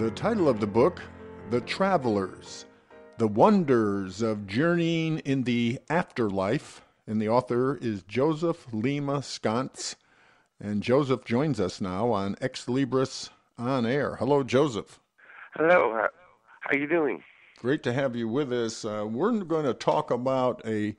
The title of the book, The Travelers The Wonders of Journeying in the Afterlife, and the author is Joseph Lima Sconce. And Joseph joins us now on Ex Libris On Air. Hello, Joseph. Hello. How are you doing? Great to have you with us. Uh, we're going to talk about a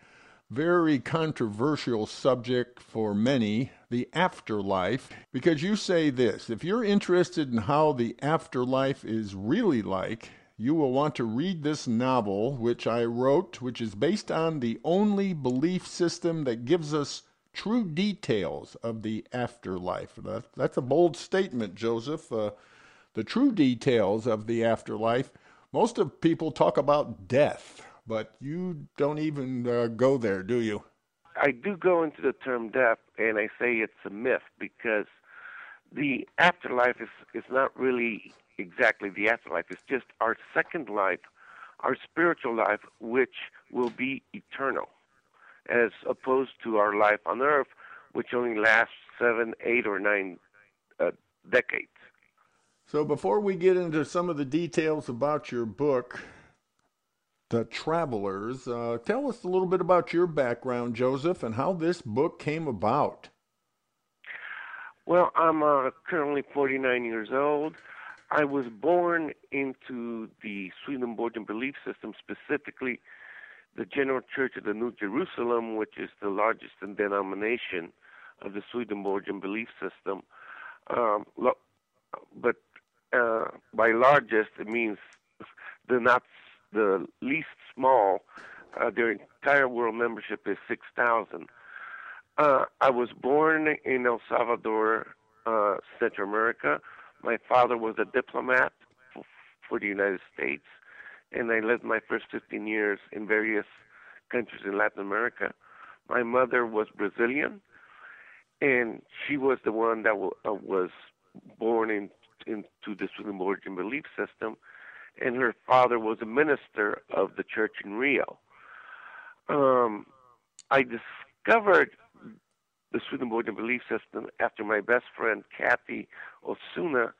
very controversial subject for many the afterlife. Because you say this if you're interested in how the afterlife is really like you will want to read this novel which I wrote which is based on the only belief system that gives us true details of the afterlife. That's a bold statement Joseph. Uh, the true details of the afterlife. Most of people talk about death, but you don't even uh, go there, do you? I do go into the term death, and I say it's a myth because the afterlife is is not really exactly the afterlife. It's just our second life, our spiritual life, which will be eternal, as opposed to our life on earth, which only lasts seven, eight, or nine uh, decades. So before we get into some of the details about your book, The Travelers, uh, tell us a little bit about your background, Joseph, and how this book came about. Well, I'm uh, currently 49 years old. I was born into the Swedenborgian belief system, specifically the General Church of the New Jerusalem, which is the largest denomination of the Swedenborgian belief system. Um, but uh, by largest, it means the not the least small. Uh, their entire world membership is six thousand. Uh, I was born in El Salvador, uh, Central America. My father was a diplomat for, for the United States, and I lived my first 15 years in various countries in Latin America. My mother was Brazilian, and she was the one that w- uh, was born in into the Swedenborgian belief system, and her father was a minister of the church in Rio. Um, I discovered the Swedenborgian belief system after my best friend Kathy Osuna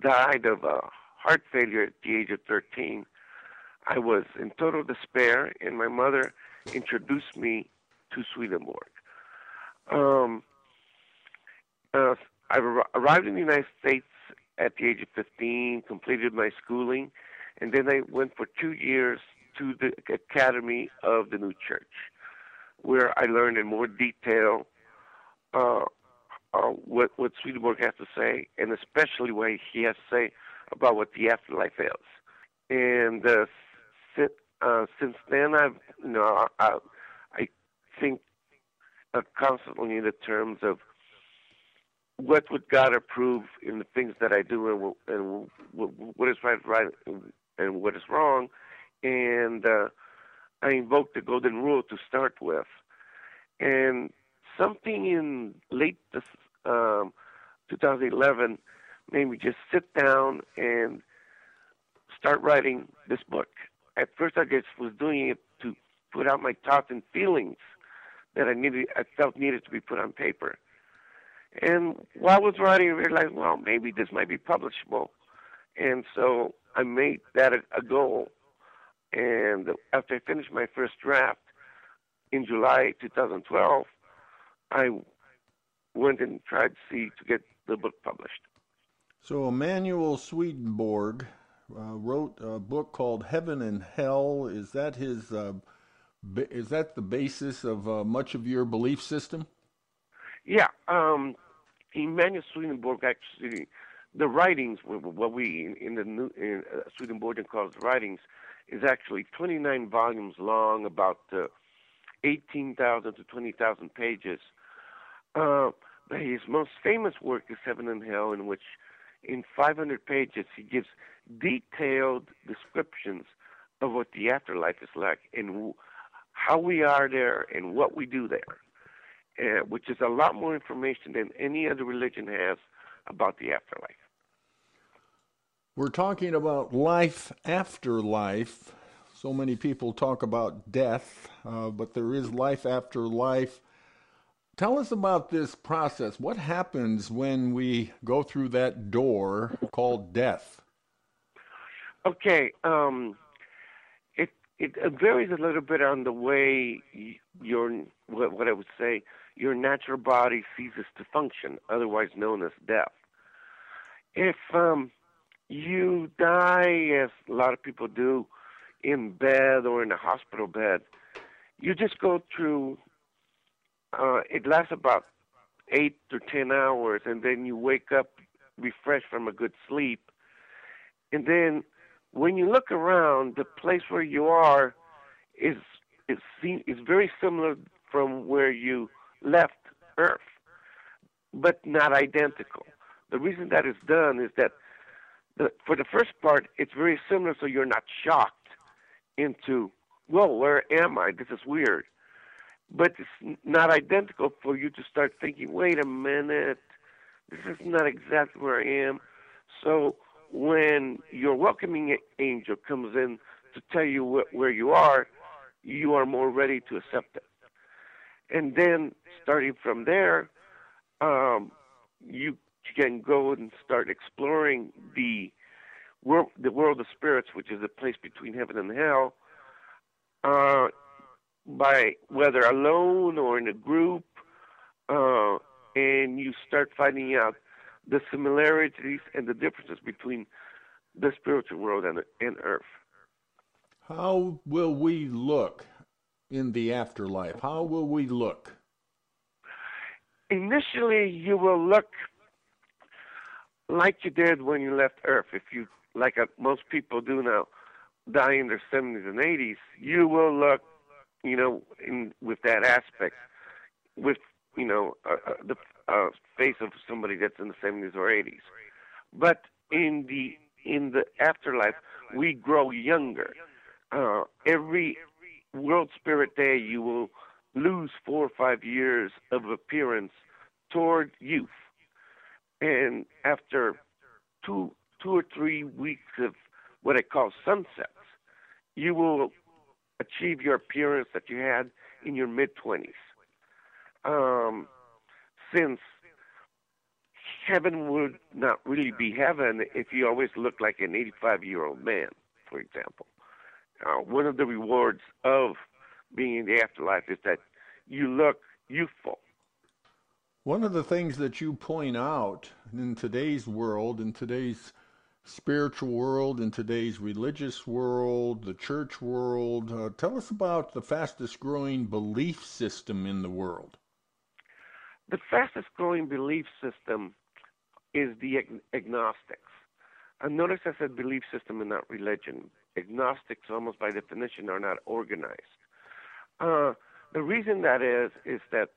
died of a heart failure at the age of 13. I was in total despair, and my mother introduced me to Swedenborg. Um, uh, I arrived in the United States at the age of 15, completed my schooling, and then I went for two years to the Academy of the New Church, where I learned in more detail uh, uh, what what Swedenborg has to say, and especially what he has to say about what the afterlife is. And uh, since, uh, since then, I've you know I, I think uh, constantly in the terms of what would God approve in the things that I do and, and what is right, right and what is wrong. And uh, I invoked the golden rule to start with. And something in late um, 2011 made me just sit down and start writing this book. At first, I just was doing it to put out my thoughts and feelings that I needed, I felt needed to be put on paper. And while I was writing, I realized, well, maybe this might be publishable. And so I made that a, a goal. And after I finished my first draft in July 2012, I went and tried to see to get the book published. So Emanuel Swedenborg uh, wrote a book called Heaven and Hell. Is that his? Uh, is that the basis of uh, much of your belief system? Yeah, um, Emanuel Swedenborg actually, the writings, what we in the new in, uh, Swedenborgian calls writings, is actually 29 volumes long, about uh, 18,000 to 20,000 pages. Uh, but his most famous work is Heaven and Hell, in which, in 500 pages, he gives detailed descriptions of what the afterlife is like and how we are there and what we do there, uh, which is a lot more information than any other religion has about the afterlife. We're talking about life after life. So many people talk about death, uh, but there is life after life. Tell us about this process. What happens when we go through that door called death? Okay, um, it it varies a little bit on the way your what, what I would say your natural body ceases to function, otherwise known as death. If um, you die, as a lot of people do, in bed or in a hospital bed, you just go through. Uh, it lasts about eight to ten hours, and then you wake up refreshed from a good sleep, and then when you look around, the place where you are is is is very similar from where you left Earth, but not identical. The reason that is done is that the, for the first part, it's very similar, so you're not shocked into, whoa, where am I? This is weird. But it's not identical for you to start thinking, wait a minute, this is not exactly where I am. So when your welcoming angel comes in to tell you wh- where you are, you are more ready to accept it. And then starting from there, um, you can go and start exploring the world, the world of spirits, which is a place between heaven and hell, uh, by whether alone or in a group, uh, and you start finding out the similarities and the differences between the spiritual world and, and earth. How will we look in the afterlife? How will we look? Initially, you will look like you did when you left Earth. If you, like uh, most people do now, die in their 70s and 80s, you will look, you know, in with that aspect, with you know uh, uh, the uh, face of somebody that's in the 70s or 80s. But in the in the afterlife, we grow younger. Uh, every World Spirit Day, you will lose four or five years of appearance toward youth, and after two two or three weeks of what I call sunsets, you will achieve your appearance that you had in your mid twenties. Um, since heaven would not really be heaven if you always look like an 85 year old man, for example. Uh, one of the rewards of being in the afterlife is that you look youthful. One of the things that you point out in today's world, in today's spiritual world, in today's religious world, the church world, uh, tell us about the fastest growing belief system in the world. The fastest growing belief system is the ag- agnostics. And notice I said belief system and not religion. Agnostics, almost by definition, are not organized. Uh, the reason that is, is that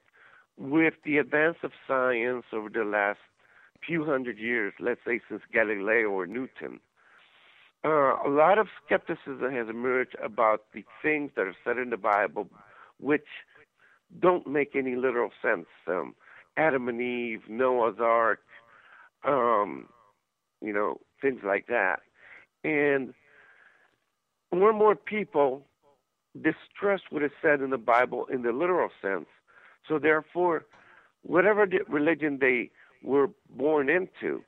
with the advance of science over the last few hundred years, let's say since Galileo or Newton, uh, a lot of skepticism has emerged about the things that are said in the Bible, which don't make any literal sense. Um, Adam and Eve, Noah's Ark, um, you know, things like that. And more and more people distrust what is said in the Bible in the literal sense. So therefore, whatever religion they were born into,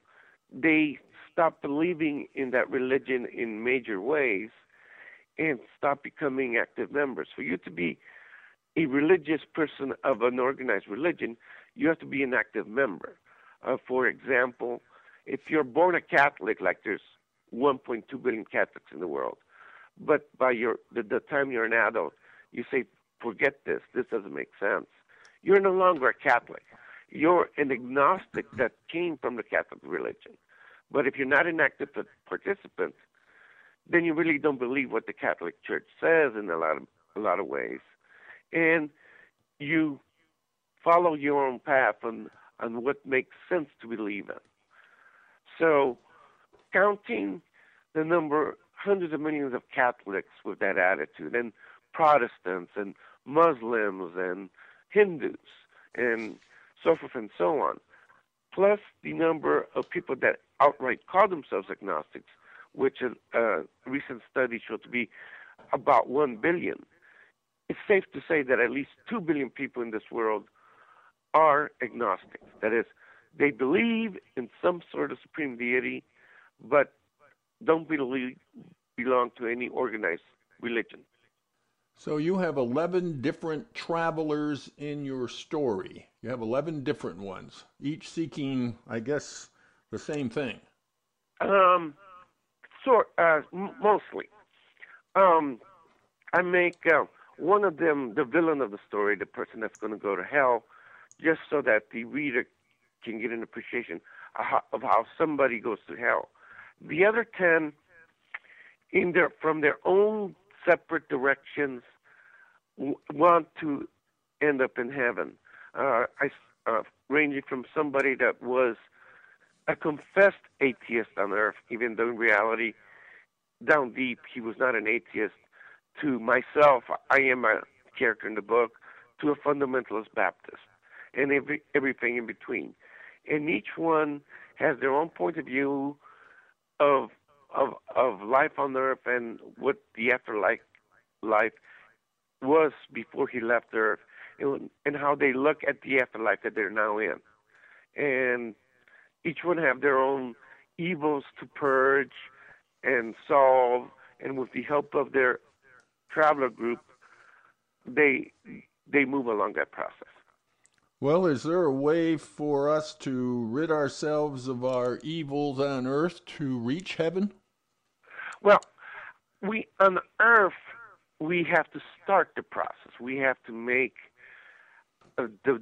they stop believing in that religion in major ways and stop becoming active members. For you to be a religious person of an organized religion, you have to be an active member. Uh, for example, if you're born a Catholic, like there's 1.2 billion Catholics in the world, but by your the, the time you're an adult, you say, "Forget this. This doesn't make sense." You're no longer a Catholic. You're an agnostic that came from the Catholic religion. But if you're not an active participant, then you really don't believe what the Catholic Church says in a lot of a lot of ways, and you follow your own path on on what makes sense to believe in. So, counting the number, hundreds of millions of Catholics with that attitude, and Protestants, and Muslims, and Hindus, and so forth and so on, plus the number of people that outright call themselves agnostics, which a, uh, a recent study showed to be about 1 billion. It's safe to say that at least 2 billion people in this world are agnostics. That is, they believe in some sort of supreme deity, but don't believe, belong to any organized religion. So you have 11 different travelers in your story. You have 11 different ones, each seeking, I guess, the same thing. Um, sort, uh, mostly. Um, I make uh, one of them the villain of the story, the person that's going to go to hell, just so that the reader can get an appreciation of how, somebody goes to hell. The other ten, in their from their own separate directions, w- want to end up in heaven. Uh, I uh, ranging from somebody that was a confessed atheist on earth, even though in reality, down deep, he was not an atheist, to myself, I am a character in the book, to a fundamentalist Baptist, and every, everything in between. And each one has their own point of view of of of life on earth and what the afterlife life was before he left earth and, and how they look at the afterlife that they're now in. And each one have their own evils to purge and solve. And with the help of their traveler group they they move along that process. Well, is there a way for us to rid ourselves of our evils on earth to reach heaven? Well, we on earth we have to start the process. We have to make uh, the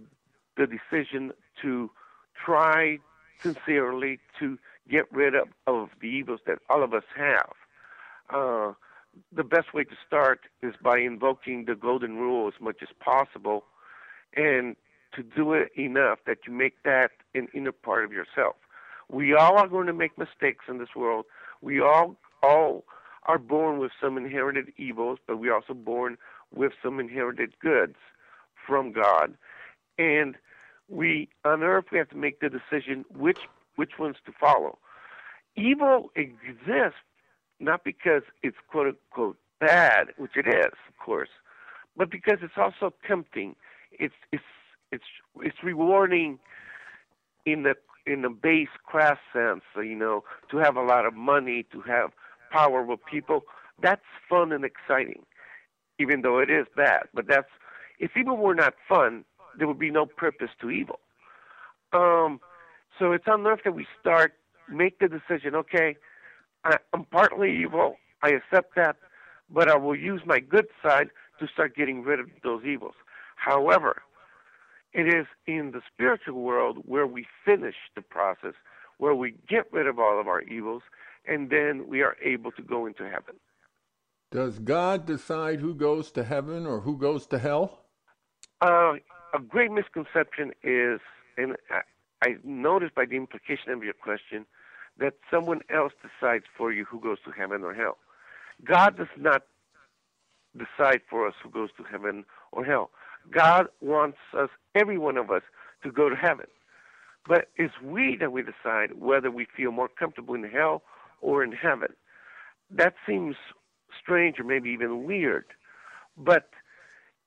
the decision to try sincerely to get rid of, of the evils that all of us have. Uh, the best way to start is by invoking the golden rule as much as possible and to do it enough that you make that an inner part of yourself. We all are going to make mistakes in this world. We all all are born with some inherited evils, but we're also born with some inherited goods from God. And we on earth we have to make the decision which which ones to follow. Evil exists not because it's quote unquote bad, which it is, of course, but because it's also tempting. It's it's it's it's rewarding in the in the base crass sense, you know, to have a lot of money, to have power with people. That's fun and exciting, even though it is bad. But that's if evil were not fun, there would be no purpose to evil. Um, so it's on earth that we start make the decision. Okay, I, I'm partly evil. I accept that, but I will use my good side to start getting rid of those evils. However, it is in the spiritual world where we finish the process, where we get rid of all of our evils, and then we are able to go into heaven. Does God decide who goes to heaven or who goes to hell? Uh, a great misconception is, and I, I noticed by the implication of your question, that someone else decides for you who goes to heaven or hell. God does not decide for us who goes to heaven or hell. God wants us, every one of us, to go to heaven. But it's we that we decide whether we feel more comfortable in hell or in heaven. That seems strange or maybe even weird. But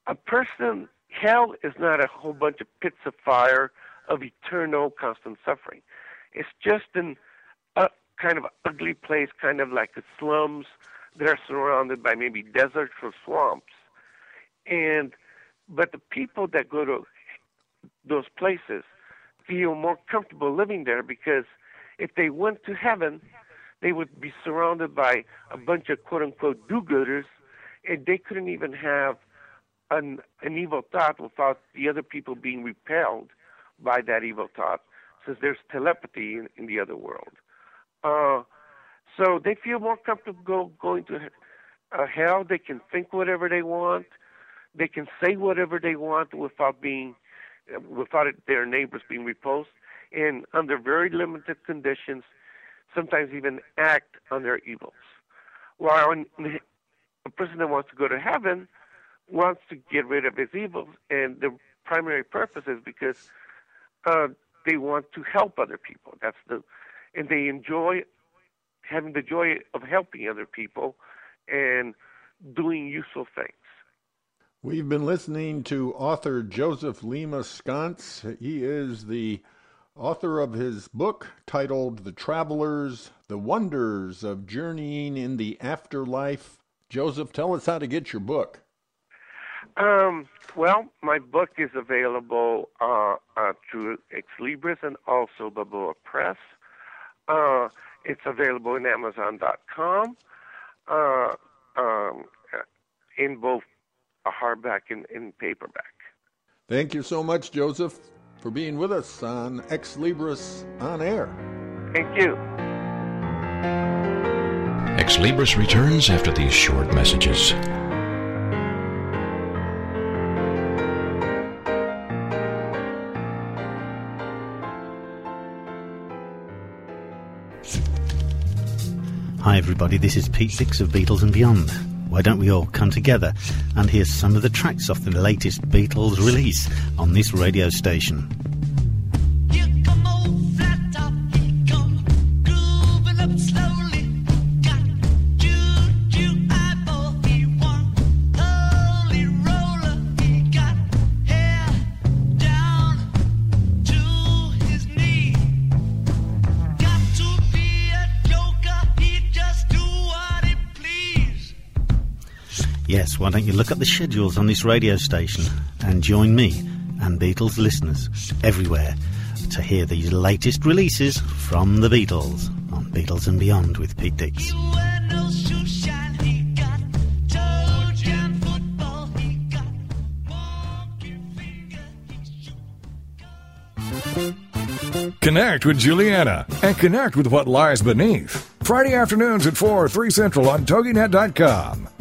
a person, hell is not a whole bunch of pits of fire of eternal constant suffering. It's just an a kind of ugly place, kind of like the slums that are surrounded by maybe deserts or swamps. And but the people that go to those places feel more comfortable living there because if they went to heaven, they would be surrounded by a bunch of quote unquote do gooders, and they couldn't even have an, an evil thought without the other people being repelled by that evil thought, since there's telepathy in, in the other world. Uh, so they feel more comfortable go, going to uh, hell. They can think whatever they want they can say whatever they want without being without their neighbors being repulsed and under very limited conditions sometimes even act on their evils. While a person that wants to go to heaven wants to get rid of his evils, and the primary purpose is because uh, they want to help other people. That's the, and they enjoy having the joy of helping other people and doing useful things. We've been listening to author Joseph Lima Sconce. He is the author of his book titled The Travelers, The Wonders of Journeying in the Afterlife. Joseph, tell us how to get your book. Um, well, my book is available uh, uh, through Ex Libris and also Balboa Press. Uh, it's available in Amazon.com uh, um, in both a hardback and, and paperback. Thank you so much, Joseph, for being with us on Ex Libris on Air. Thank you. Ex Libris returns after these short messages. Hi, everybody, this is Pete Six of Beatles and Beyond. Why don't we all come together and hear some of the tracks off the latest Beatles release on this radio station? Why don't you look up the schedules on this radio station and join me and Beatles listeners everywhere to hear these latest releases from the Beatles on Beatles and Beyond with Pete Dix. Connect with Juliana and connect with what lies beneath. Friday afternoons at 4, 3 Central on TogiNet.com.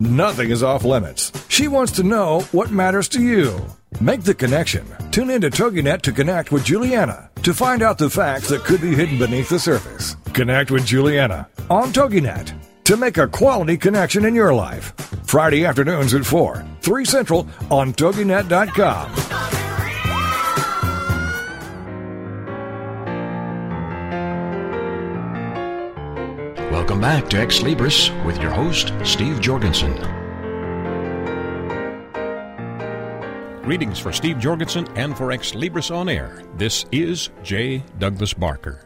Nothing is off limits. She wants to know what matters to you. Make the connection. Tune in to TogiNet to connect with Juliana to find out the facts that could be hidden beneath the surface. Connect with Juliana on TogiNet to make a quality connection in your life. Friday afternoons at 4, 3 Central on TogiNet.com. Welcome back to Ex Libris with your host, Steve Jorgensen. Greetings for Steve Jorgensen and for Ex Libris On Air. This is J. Douglas Barker.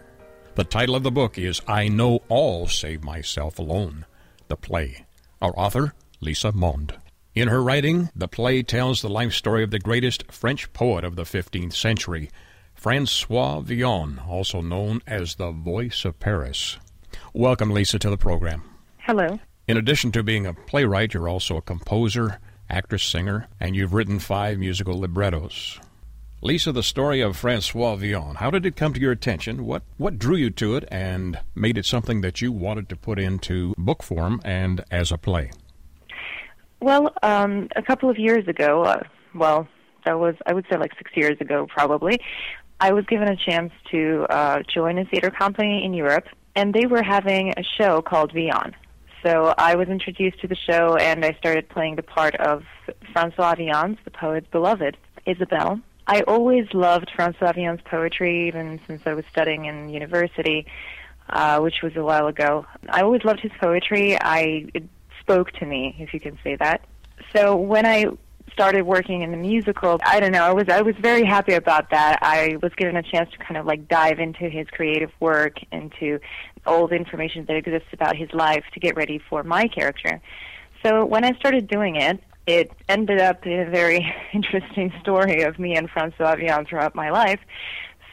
The title of the book is I Know All Save Myself Alone, the play. Our author, Lisa Monde. In her writing, the play tells the life story of the greatest French poet of the 15th century, Francois Villon, also known as the Voice of Paris. Welcome, Lisa, to the program. Hello. In addition to being a playwright, you're also a composer, actress, singer, and you've written five musical librettos. Lisa, the story of Francois Villon, how did it come to your attention? What what drew you to it and made it something that you wanted to put into book form and as a play? Well, um, a couple of years ago, uh, well, that was I would say like six years ago, probably. I was given a chance to uh, join a theater company in Europe and they were having a show called Villon. So I was introduced to the show, and I started playing the part of Francois Villon's, the poet's beloved, Isabelle. I always loved Francois Villon's poetry, even since I was studying in university, uh, which was a while ago. I always loved his poetry. I it spoke to me, if you can say that. So when I started working in the musical, I don't know, I was I was very happy about that. I was given a chance to kind of like dive into his creative work, into all the information that exists about his life to get ready for my character. So when I started doing it, it ended up in a very interesting story of me and Francois Villon throughout my life.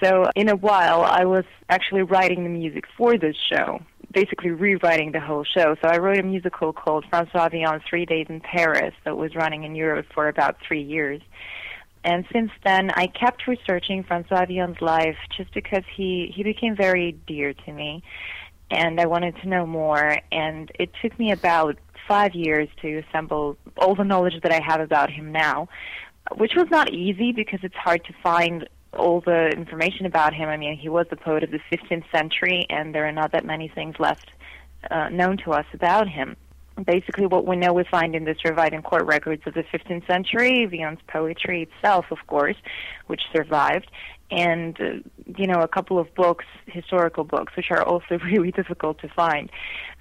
So in a while, I was actually writing the music for this show. Basically rewriting the whole show. So I wrote a musical called Francois Villon's Three Days in Paris that was running in Europe for about three years. And since then, I kept researching Francois Villon's life just because he, he became very dear to me. And I wanted to know more. And it took me about five years to assemble all the knowledge that I have about him now, which was not easy because it's hard to find all the information about him. I mean, he was the poet of the 15th century, and there are not that many things left uh, known to us about him. Basically, what we know we find in the surviving court records of the 15th century, Villon's poetry itself, of course, which survived, and, uh, you know, a couple of books, historical books, which are also really difficult to find.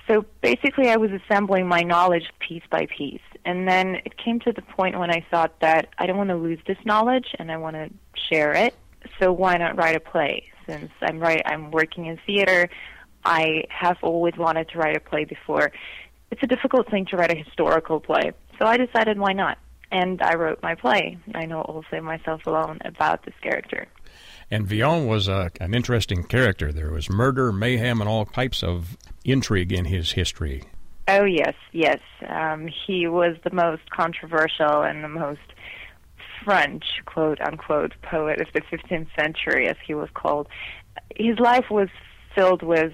So basically, I was assembling my knowledge piece by piece. And then it came to the point when I thought that I don't want to lose this knowledge and I want to share it. So why not write a play? Since I'm right, I'm working in theater. I have always wanted to write a play before. It's a difficult thing to write a historical play, so I decided why not. And I wrote my play. I know All Save Myself Alone about this character. And Villon was a, an interesting character. There was murder, mayhem, and all types of intrigue in his history. Oh, yes, yes. Um, he was the most controversial and the most French, quote unquote, poet of the 15th century, as he was called. His life was filled with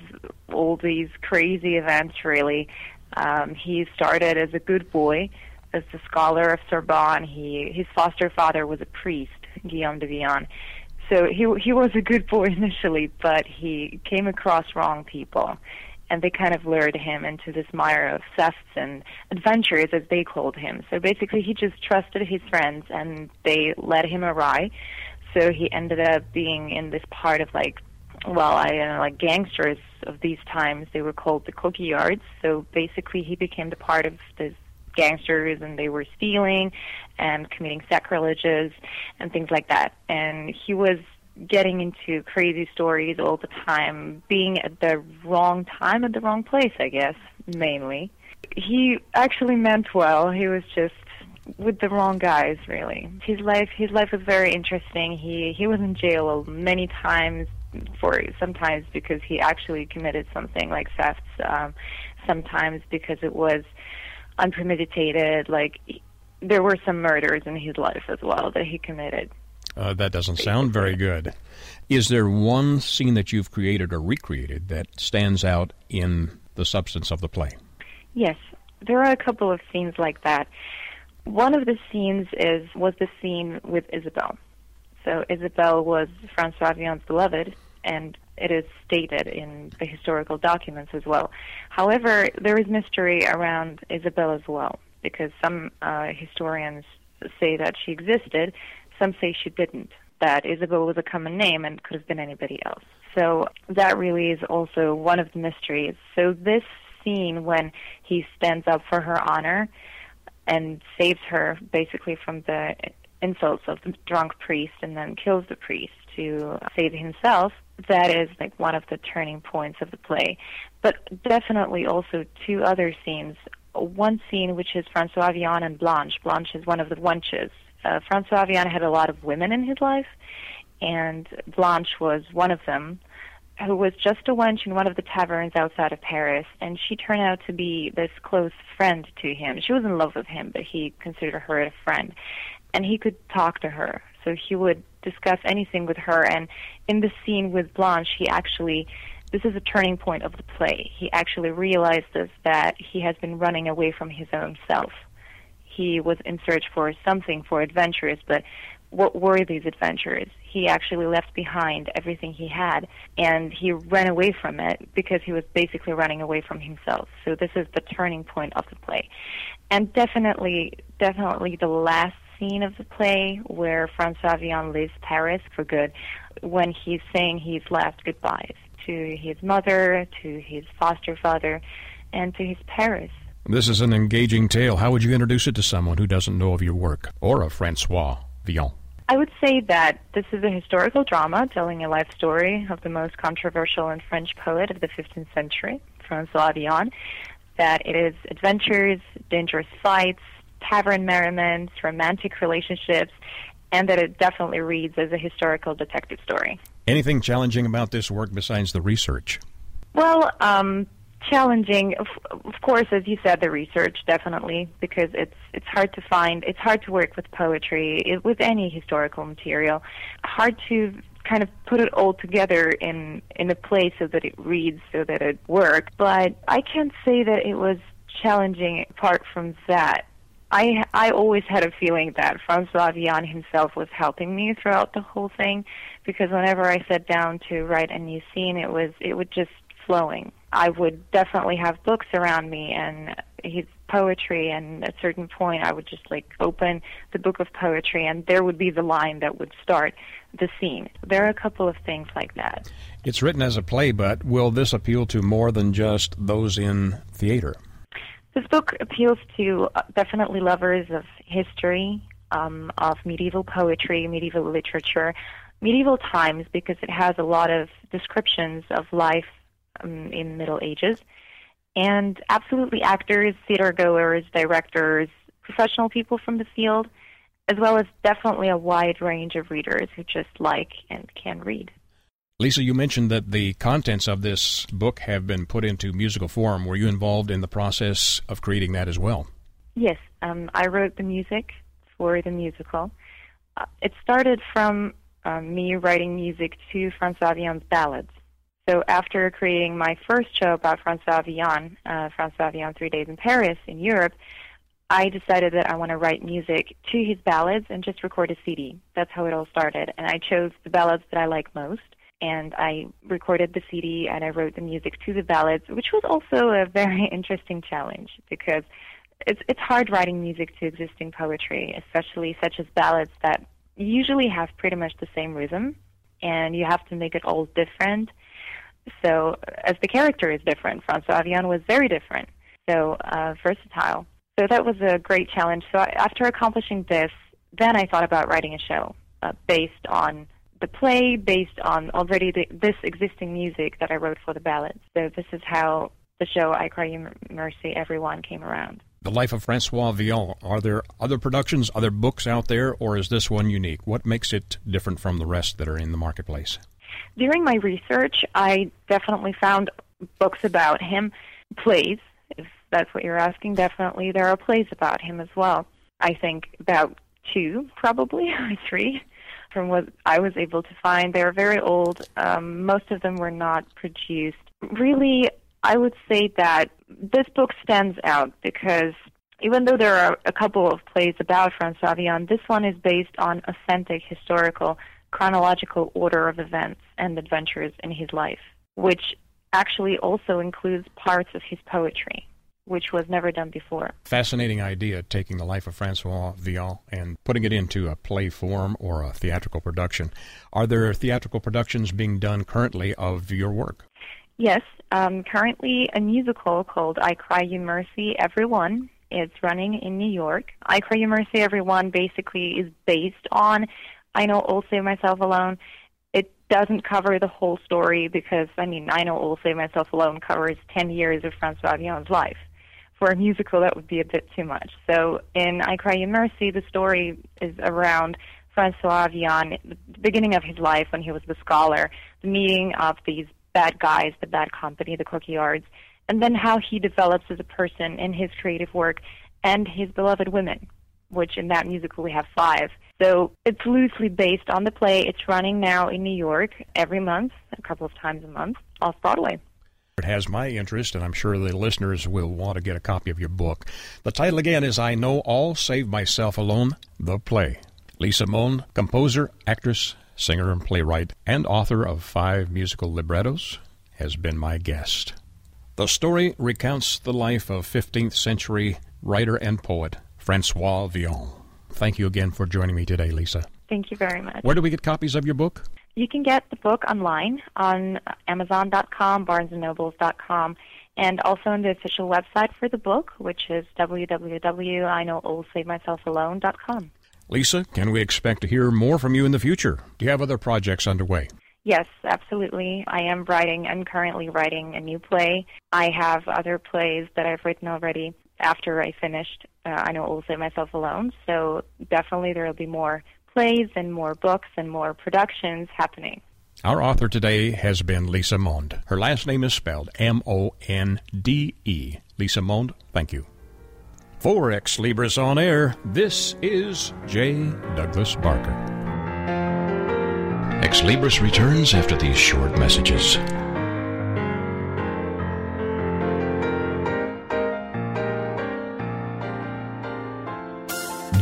all these crazy events, really. Um, he started as a good boy, as a scholar of Sorbonne. He, his foster father was a priest, Guillaume de Villon. So he he was a good boy initially, but he came across wrong people, and they kind of lured him into this mire of thefts and adventures, as they called him. So basically, he just trusted his friends, and they led him awry. So he ended up being in this part of like, well, I don't know, like gangsters of these times. They were called the coquillards. So basically, he became the part of this gangsters and they were stealing and committing sacrileges and things like that. And he was getting into crazy stories all the time, being at the wrong time at the wrong place, I guess, mainly. He actually meant well. He was just with the wrong guys really. His life his life was very interesting. He he was in jail many times for sometimes because he actually committed something like thefts, um, sometimes because it was unpremeditated. Like there were some murders in his life as well that he committed. Uh, that doesn't sound very good. Is there one scene that you've created or recreated that stands out in the substance of the play? Yes, there are a couple of scenes like that. One of the scenes is was the scene with Isabel. So Isabel was Francois Villon's beloved, and it is stated in the historical documents as well. However, there is mystery around Isabelle as well, because some uh, historians say that she existed, some say she didn't, that Isabelle was a common name and could have been anybody else. So that really is also one of the mysteries. So this scene when he stands up for her honor and saves her basically from the insults of the drunk priest and then kills the priest to save himself that is like one of the turning points of the play. But definitely also two other scenes. One scene which is Francois Villon and Blanche. Blanche is one of the wenches. Uh, Francois Villon had a lot of women in his life, and Blanche was one of them, who was just a wench in one of the taverns outside of Paris, and she turned out to be this close friend to him. She was in love with him, but he considered her a friend, and he could talk to her. So he would discuss anything with her. And in the scene with Blanche, he actually, this is a turning point of the play. He actually realizes that he has been running away from his own self. He was in search for something, for adventures, but what were these adventures? He actually left behind everything he had and he ran away from it because he was basically running away from himself. So this is the turning point of the play. And definitely, definitely the last scene of the play where Francois Villon leaves Paris for good when he's saying his last goodbyes to his mother, to his foster father, and to his Paris. This is an engaging tale. How would you introduce it to someone who doesn't know of your work or of Francois Villon? I would say that this is a historical drama telling a life story of the most controversial and French poet of the 15th century, Francois Villon. That it is adventures, dangerous fights, tavern merriment, romantic relationships, and that it definitely reads as a historical detective story. Anything challenging about this work besides the research? Well, um, challenging of, of course as you said the research definitely because it's it's hard to find it's hard to work with poetry it, with any historical material hard to kind of put it all together in in a place so that it reads so that it works but i can't say that it was challenging apart from that I I always had a feeling that Francois Villon himself was helping me throughout the whole thing, because whenever I sat down to write a new scene, it was it would just flowing. I would definitely have books around me and his poetry, and at a certain point, I would just like open the book of poetry, and there would be the line that would start the scene. There are a couple of things like that. It's written as a play, but will this appeal to more than just those in theater? This book appeals to uh, definitely lovers of history, um, of medieval poetry, medieval literature, medieval times, because it has a lot of descriptions of life um, in Middle Ages, and absolutely actors, theater goers, directors, professional people from the field, as well as definitely a wide range of readers who just like and can read. Lisa, you mentioned that the contents of this book have been put into musical form. Were you involved in the process of creating that as well? Yes, um, I wrote the music for the musical. Uh, it started from um, me writing music to Francois Villon's ballads. So after creating my first show about Francois Villon, uh, Francois Villon Three Days in Paris in Europe, I decided that I want to write music to his ballads and just record a CD. That's how it all started. And I chose the ballads that I like most and I recorded the CD and I wrote the music to the ballads, which was also a very interesting challenge because it's it's hard writing music to existing poetry, especially such as ballads that usually have pretty much the same rhythm, and you have to make it all different. So, as the character is different, Francois Villon was very different, so uh, versatile. So that was a great challenge. So I, after accomplishing this, then I thought about writing a show uh, based on the play based on already the, this existing music that I wrote for the ballads. So this is how the show I Cry You Mercy Everyone came around. The Life of Francois Villon. Are there other productions, other books out there, or is this one unique? What makes it different from the rest that are in the marketplace? During my research, I definitely found books about him, plays, if that's what you're asking. Definitely, there are plays about him as well. I think about two, probably, or three from what I was able to find. They are very old. Um, most of them were not produced. Really, I would say that this book stands out because even though there are a couple of plays about Francois Villon, this one is based on authentic historical chronological order of events and adventures in his life, which actually also includes parts of his poetry which was never done before. Fascinating idea, taking the life of Francois Villon and putting it into a play form or a theatrical production. Are there theatrical productions being done currently of your work? Yes, um, currently a musical called I Cry You Mercy Everyone is running in New York. I Cry You Mercy Everyone basically is based on I Know All Save Myself Alone. It doesn't cover the whole story because, I mean, I Know All Save Myself Alone covers 10 years of Francois Villon's life for a musical, that would be a bit too much. So in I Cry You Mercy, the story is around Francois Villon, the beginning of his life when he was the scholar, the meeting of these bad guys, the bad company, the coquillards, and then how he develops as a person in his creative work and his beloved women, which in that musical we have five. So it's loosely based on the play. It's running now in New York every month, a couple of times a month, off Broadway. It has my interest, and I'm sure the listeners will want to get a copy of your book. The title again is I Know All Save Myself Alone, the play. Lisa Monde, composer, actress, singer, and playwright, and author of five musical librettos, has been my guest. The story recounts the life of 15th century writer and poet Francois Villon. Thank you again for joining me today, Lisa. Thank you very much. Where do we get copies of your book? You can get the book online on Amazon.com, BarnesandNobles.com, and also on the official website for the book, which is www.iknowallsavemyselfalone.com. Lisa, can we expect to hear more from you in the future? Do you have other projects underway? Yes, absolutely. I am writing, I'm currently writing a new play. I have other plays that I've written already after I finished uh, I Know All Save Myself Alone, so definitely there will be more plays and more books and more productions happening. Our author today has been Lisa Monde. Her last name is spelled M O N D E. Lisa Monde, thank you. For Ex Libris on Air, this is J. Douglas Barker. Ex Libris returns after these short messages.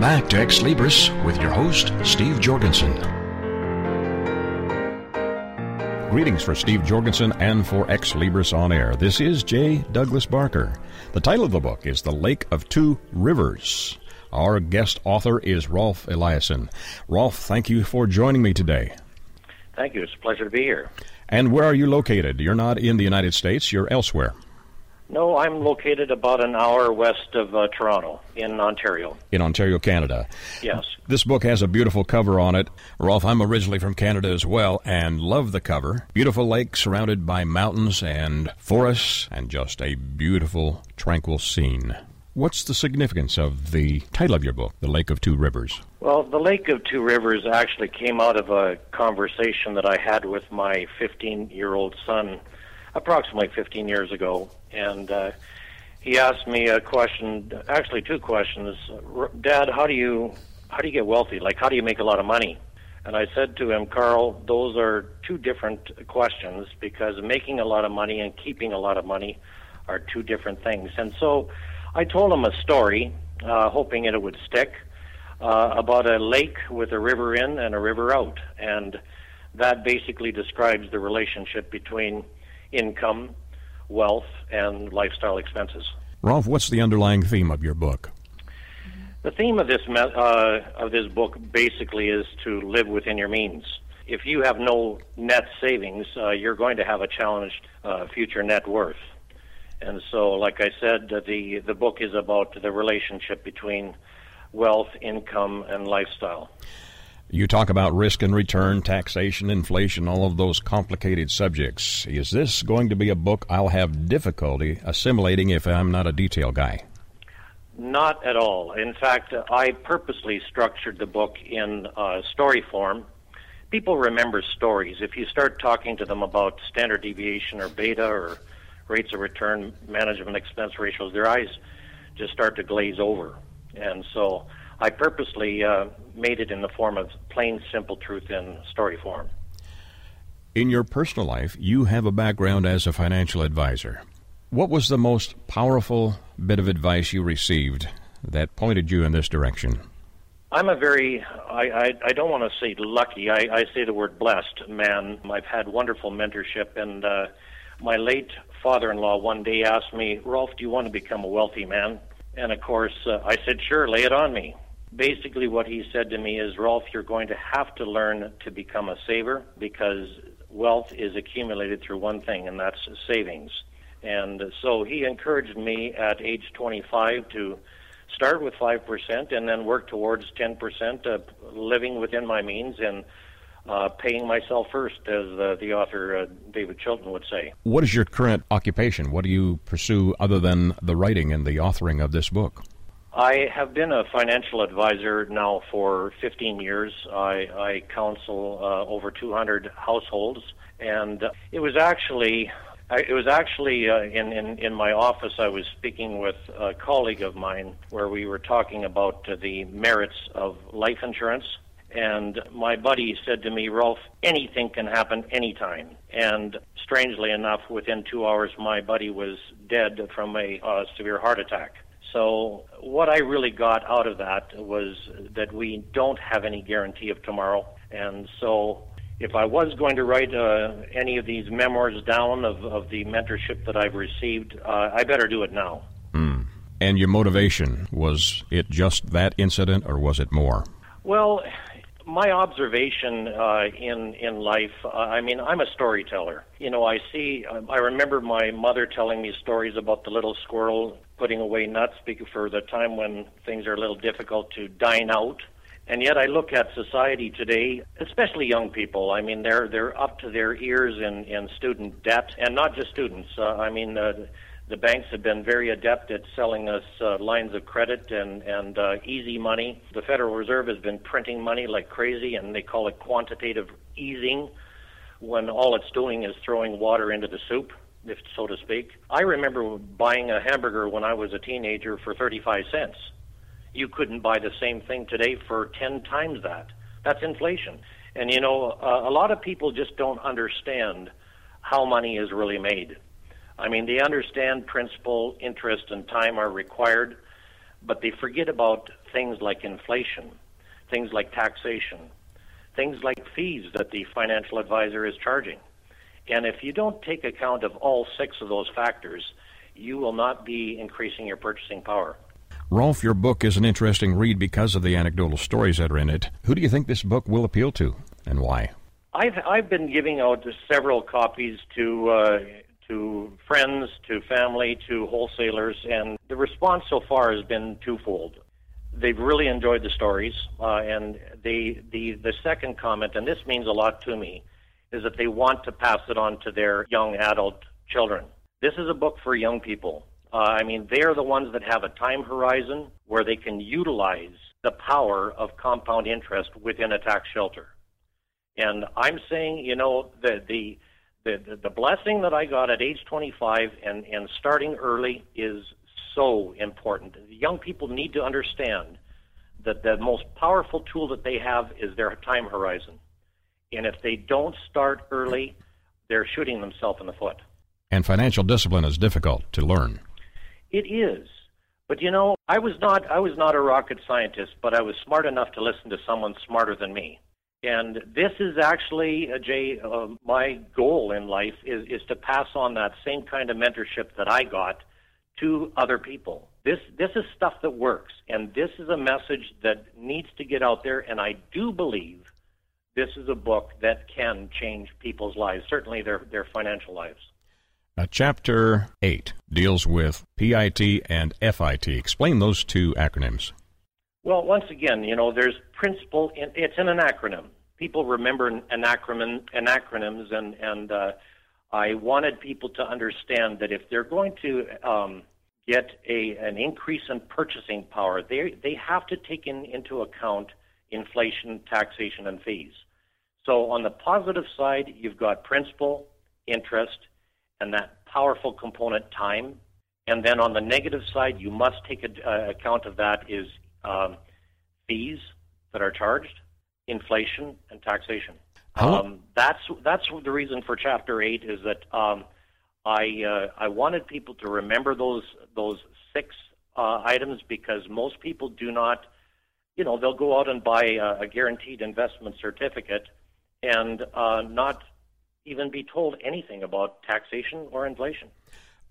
Welcome back to Xlibris with your host, Steve Jorgensen. Greetings for Steve Jorgensen and for Xlibris on Air. This is J. Douglas Barker. The title of the book is The Lake of Two Rivers. Our guest author is Rolf Eliasson. Rolf, thank you for joining me today. Thank you. It's a pleasure to be here. And where are you located? You're not in the United States, you're elsewhere. No, I'm located about an hour west of uh, Toronto in Ontario. In Ontario, Canada. Yes. This book has a beautiful cover on it. Rolf, I'm originally from Canada as well and love the cover. Beautiful lake surrounded by mountains and forests and just a beautiful, tranquil scene. What's the significance of the title of your book, The Lake of Two Rivers? Well, The Lake of Two Rivers actually came out of a conversation that I had with my 15 year old son approximately 15 years ago, and uh, he asked me a question, actually two questions. Dad, how do you how do you get wealthy? Like, how do you make a lot of money? And I said to him, Carl, those are two different questions because making a lot of money and keeping a lot of money are two different things. And so I told him a story, uh, hoping it would stick, uh, about a lake with a river in and a river out. And that basically describes the relationship between income, wealth, and lifestyle expenses. Rolf, what's the underlying theme of your book? The theme of this uh, of this book basically is to live within your means. If you have no net savings, uh, you're going to have a challenged uh, future net worth. And so, like I said, the the book is about the relationship between wealth, income, and lifestyle. You talk about risk and return, taxation, inflation, all of those complicated subjects. Is this going to be a book I'll have difficulty assimilating if I'm not a detail guy? Not at all. In fact, I purposely structured the book in uh, story form. People remember stories. If you start talking to them about standard deviation or beta or rates of return, management expense ratios, their eyes just start to glaze over. And so I purposely uh, made it in the form of plain, simple truth in story form. In your personal life, you have a background as a financial advisor. What was the most powerful bit of advice you received that pointed you in this direction? I'm a very, I, I, I don't want to say lucky, I, I say the word blessed man. I've had wonderful mentorship, and uh, my late father in law one day asked me, Rolf, do you want to become a wealthy man? And of course, uh, I said, sure, lay it on me basically what he said to me is, Rolf, you're going to have to learn to become a saver because wealth is accumulated through one thing, and that's savings. And so he encouraged me at age 25 to start with 5% and then work towards 10% of living within my means and uh, paying myself first, as uh, the author uh, David Chilton would say. What is your current occupation? What do you pursue other than the writing and the authoring of this book? I have been a financial advisor now for 15 years. I, I counsel uh, over 200 households, and it was actually I, it was actually uh, in, in, in my office. I was speaking with a colleague of mine where we were talking about uh, the merits of life insurance. And my buddy said to me, Rolf, anything can happen anytime. And strangely enough, within two hours, my buddy was dead from a uh, severe heart attack. So, what I really got out of that was that we don't have any guarantee of tomorrow. And so, if I was going to write uh, any of these memoirs down of, of the mentorship that I've received, uh, I better do it now. Mm. And your motivation was it just that incident, or was it more? Well, my observation uh, in in life, uh, I mean, I'm a storyteller. You know, I see. I remember my mother telling me stories about the little squirrel putting away nuts for the time when things are a little difficult to dine out. And yet, I look at society today, especially young people. I mean, they're they're up to their ears in in student debt, and not just students. Uh, I mean, uh, the banks have been very adept at selling us uh, lines of credit and and uh, easy money. The Federal Reserve has been printing money like crazy, and they call it quantitative easing, when all it's doing is throwing water into the soup, if so to speak. I remember buying a hamburger when I was a teenager for 35 cents you couldn't buy the same thing today for 10 times that. That's inflation. And you know, uh, a lot of people just don't understand how money is really made. I mean, they understand principal, interest, and time are required, but they forget about things like inflation, things like taxation, things like fees that the financial advisor is charging. And if you don't take account of all six of those factors, you will not be increasing your purchasing power. Rolf, your book is an interesting read because of the anecdotal stories that are in it. Who do you think this book will appeal to, and why? I've I've been giving out several copies to uh, to friends, to family, to wholesalers, and the response so far has been twofold. They've really enjoyed the stories, uh, and the the the second comment, and this means a lot to me, is that they want to pass it on to their young adult children. This is a book for young people. Uh, I mean, they're the ones that have a time horizon where they can utilize the power of compound interest within a tax shelter. And I'm saying, you know, the the the, the blessing that I got at age 25 and, and starting early is so important. Young people need to understand that the most powerful tool that they have is their time horizon. And if they don't start early, they're shooting themselves in the foot. And financial discipline is difficult to learn. It is. But you know, I was not I was not a rocket scientist, but I was smart enough to listen to someone smarter than me. And this is actually, uh, Jay, uh, my goal in life is, is to pass on that same kind of mentorship that I got to other people. This this is stuff that works, and this is a message that needs to get out there. And I do believe this is a book that can change people's lives, certainly their their financial lives. Uh, chapter 8 deals with PIT and FIT. Explain those two acronyms. Well, once again, you know, there's principle, in, it's in an acronym. People remember an acronym, acronyms, and, and uh, I wanted people to understand that if they're going to um, get a, an increase in purchasing power, they, they have to take in, into account inflation, taxation, and fees. So on the positive side, you've got principal, interest, and that powerful component, time. And then on the negative side, you must take a, uh, account of that is um, fees that are charged, inflation, and taxation. Um, that's that's the reason for Chapter Eight is that um, I uh, I wanted people to remember those those six uh, items because most people do not, you know, they'll go out and buy a, a guaranteed investment certificate and uh, not even be told anything about taxation or inflation.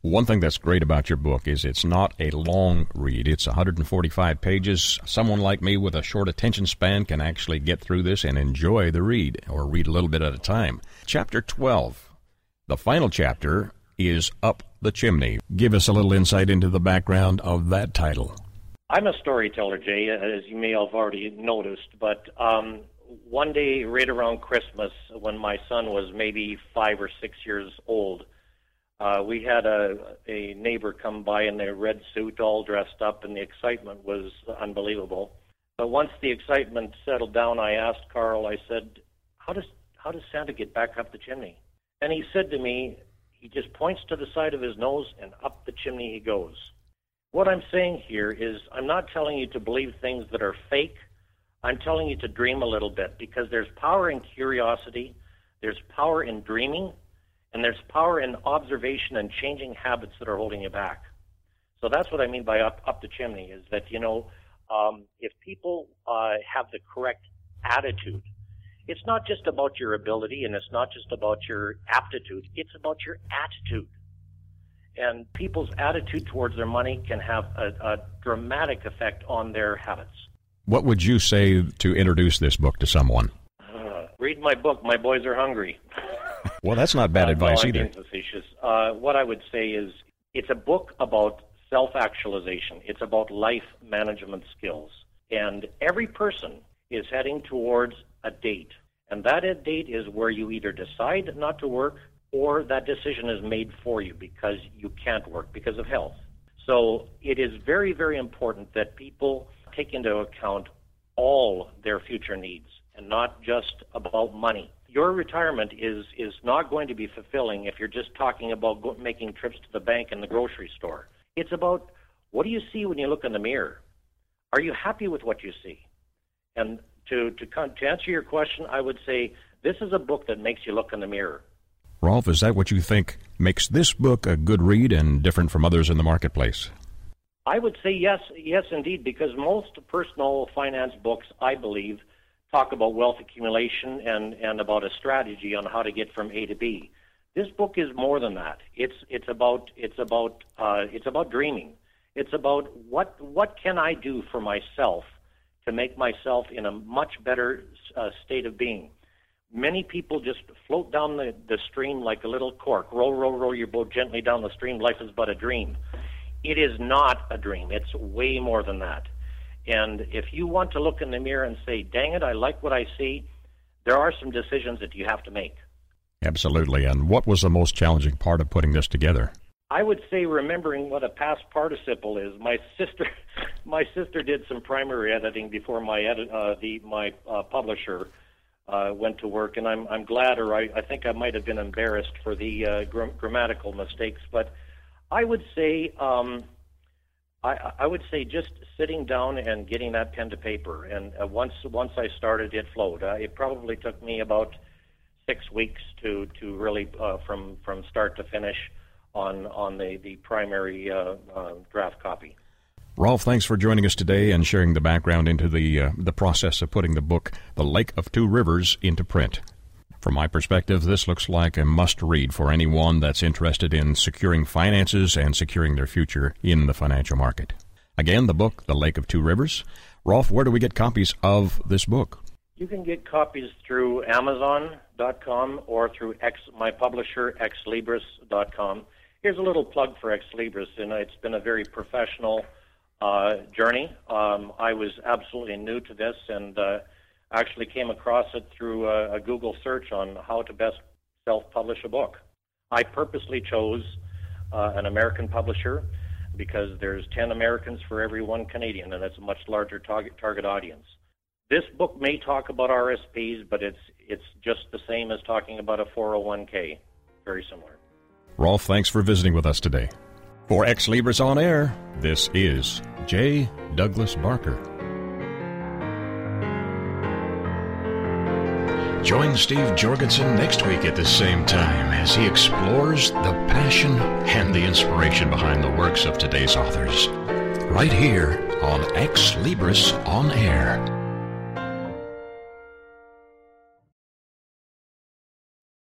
One thing that's great about your book is it's not a long read. It's 145 pages. Someone like me with a short attention span can actually get through this and enjoy the read, or read a little bit at a time. Chapter 12, the final chapter, is Up the Chimney. Give us a little insight into the background of that title. I'm a storyteller, Jay, as you may have already noticed, but um, one day right around Christmas, when my son was maybe five or six years old, uh, we had a a neighbor come by in a red suit, all dressed up, and the excitement was unbelievable. But once the excitement settled down, I asked Carl. I said, "How does how does Santa get back up the chimney?" And he said to me, He just points to the side of his nose and up the chimney he goes. What I'm saying here is I'm not telling you to believe things that are fake. I'm telling you to dream a little bit because there's power in curiosity, there's power in dreaming, and there's power in observation and changing habits that are holding you back. So that's what I mean by up up the chimney is that you know um, if people uh, have the correct attitude, it's not just about your ability and it's not just about your aptitude. It's about your attitude. And people's attitude towards their money can have a, a dramatic effect on their habits. What would you say to introduce this book to someone? Uh, read my book. My boys are hungry. well, that's not bad uh, advice no, either. Being facetious. Uh, what I would say is, it's a book about self actualization, it's about life management skills. And every person is heading towards a date. And that date is where you either decide not to work or that decision is made for you because you can't work because of health. So it is very, very important that people take into account all their future needs and not just about money. Your retirement is, is not going to be fulfilling if you're just talking about go- making trips to the bank and the grocery store. It's about what do you see when you look in the mirror? Are you happy with what you see? And to, to, to answer your question, I would say this is a book that makes you look in the mirror. Rolf, is that what you think makes this book a good read and different from others in the marketplace? I would say yes, yes, indeed, because most personal finance books, I believe, talk about wealth accumulation and, and about a strategy on how to get from A to B. This book is more than that. It's it's about it's about uh, it's about dreaming. It's about what what can I do for myself to make myself in a much better uh, state of being. Many people just float down the, the stream like a little cork. Row, row, row your boat gently down the stream. Life is but a dream. It is not a dream. It's way more than that. And if you want to look in the mirror and say, dang it, I like what I see, there are some decisions that you have to make. Absolutely. And what was the most challenging part of putting this together? I would say remembering what a past participle is. My sister, my sister did some primary editing before my edit, uh, the my uh, publisher uh, went to work, and I'm I'm glad, or I, I think I might have been embarrassed for the uh, gr- grammatical mistakes. But I would say, um, I I would say just sitting down and getting that pen to paper, and uh, once once I started, it flowed. Uh, it probably took me about six weeks to to really uh, from from start to finish on on the the primary uh, uh, draft copy. Rolf, thanks for joining us today and sharing the background into the uh, the process of putting the book "The Lake of Two Rivers" into print. From my perspective, this looks like a must read for anyone that's interested in securing finances and securing their future in the financial market. Again, the book, The Lake of Two Rivers. Rolf, where do we get copies of this book? You can get copies through Amazon.com or through X, my publisher, xlibris.com here's a little plug for Ex Libris, and it's been a very professional uh, journey. Um, I was absolutely new to this, and uh, actually came across it through a, a Google search on how to best self-publish a book. I purposely chose uh, an American publisher because there's 10 Americans for every one Canadian, and it's a much larger target target audience. This book may talk about RSPs, but it's it's just the same as talking about a 401k. Very similar. Rolf, thanks for visiting with us today. For Xlibris On Air, this is J. Douglas Barker. Join Steve Jorgensen next week at the same time as he explores the passion and the inspiration behind the works of today's authors. Right here on Xlibris On Air.